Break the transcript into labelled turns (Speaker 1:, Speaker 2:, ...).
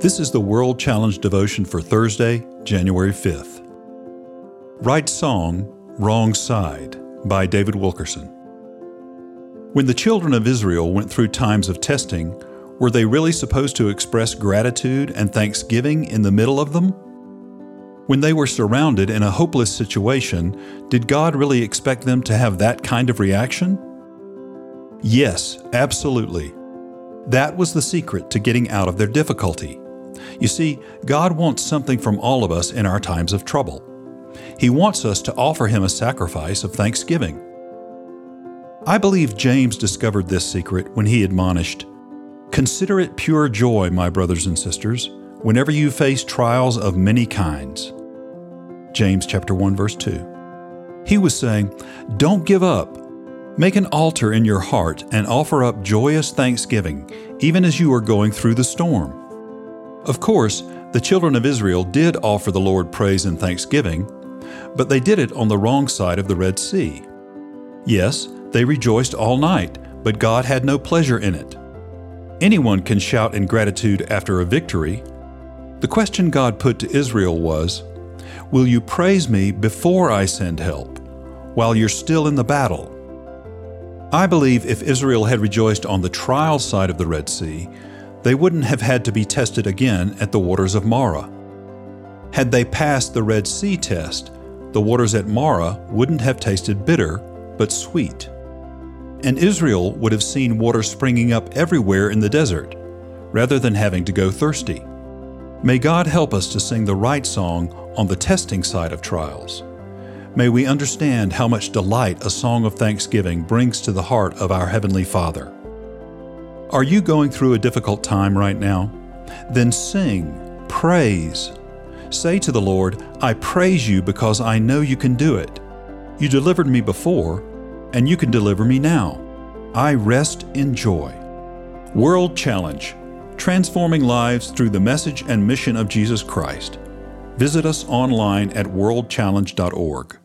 Speaker 1: This is the World Challenge devotion for Thursday, January 5th. Right Song, Wrong Side by David Wilkerson. When the children of Israel went through times of testing, were they really supposed to express gratitude and thanksgiving in the middle of them? When they were surrounded in a hopeless situation, did God really expect them to have that kind of reaction? Yes, absolutely. That was the secret to getting out of their difficulty. You see, God wants something from all of us in our times of trouble. He wants us to offer Him a sacrifice of thanksgiving. I believe James discovered this secret when he admonished Consider it pure joy, my brothers and sisters, whenever you face trials of many kinds. James chapter 1 verse 2. He was saying, don't give up. Make an altar in your heart and offer up joyous thanksgiving, even as you are going through the storm. Of course, the children of Israel did offer the Lord praise and thanksgiving, but they did it on the wrong side of the Red Sea. Yes, they rejoiced all night, but God had no pleasure in it. Anyone can shout in gratitude after a victory. The question God put to Israel was, Will you praise me before I send help, while you're still in the battle? I believe if Israel had rejoiced on the trial side of the Red Sea, they wouldn't have had to be tested again at the waters of Marah. Had they passed the Red Sea test, the waters at Marah wouldn't have tasted bitter, but sweet. And Israel would have seen water springing up everywhere in the desert, rather than having to go thirsty. May God help us to sing the right song on the testing side of trials. May we understand how much delight a song of thanksgiving brings to the heart of our Heavenly Father. Are you going through a difficult time right now? Then sing, praise. Say to the Lord, I praise you because I know you can do it. You delivered me before, and you can deliver me now. I rest in joy. World Challenge Transforming Lives Through the Message and Mission of Jesus Christ. Visit us online at worldchallenge.org.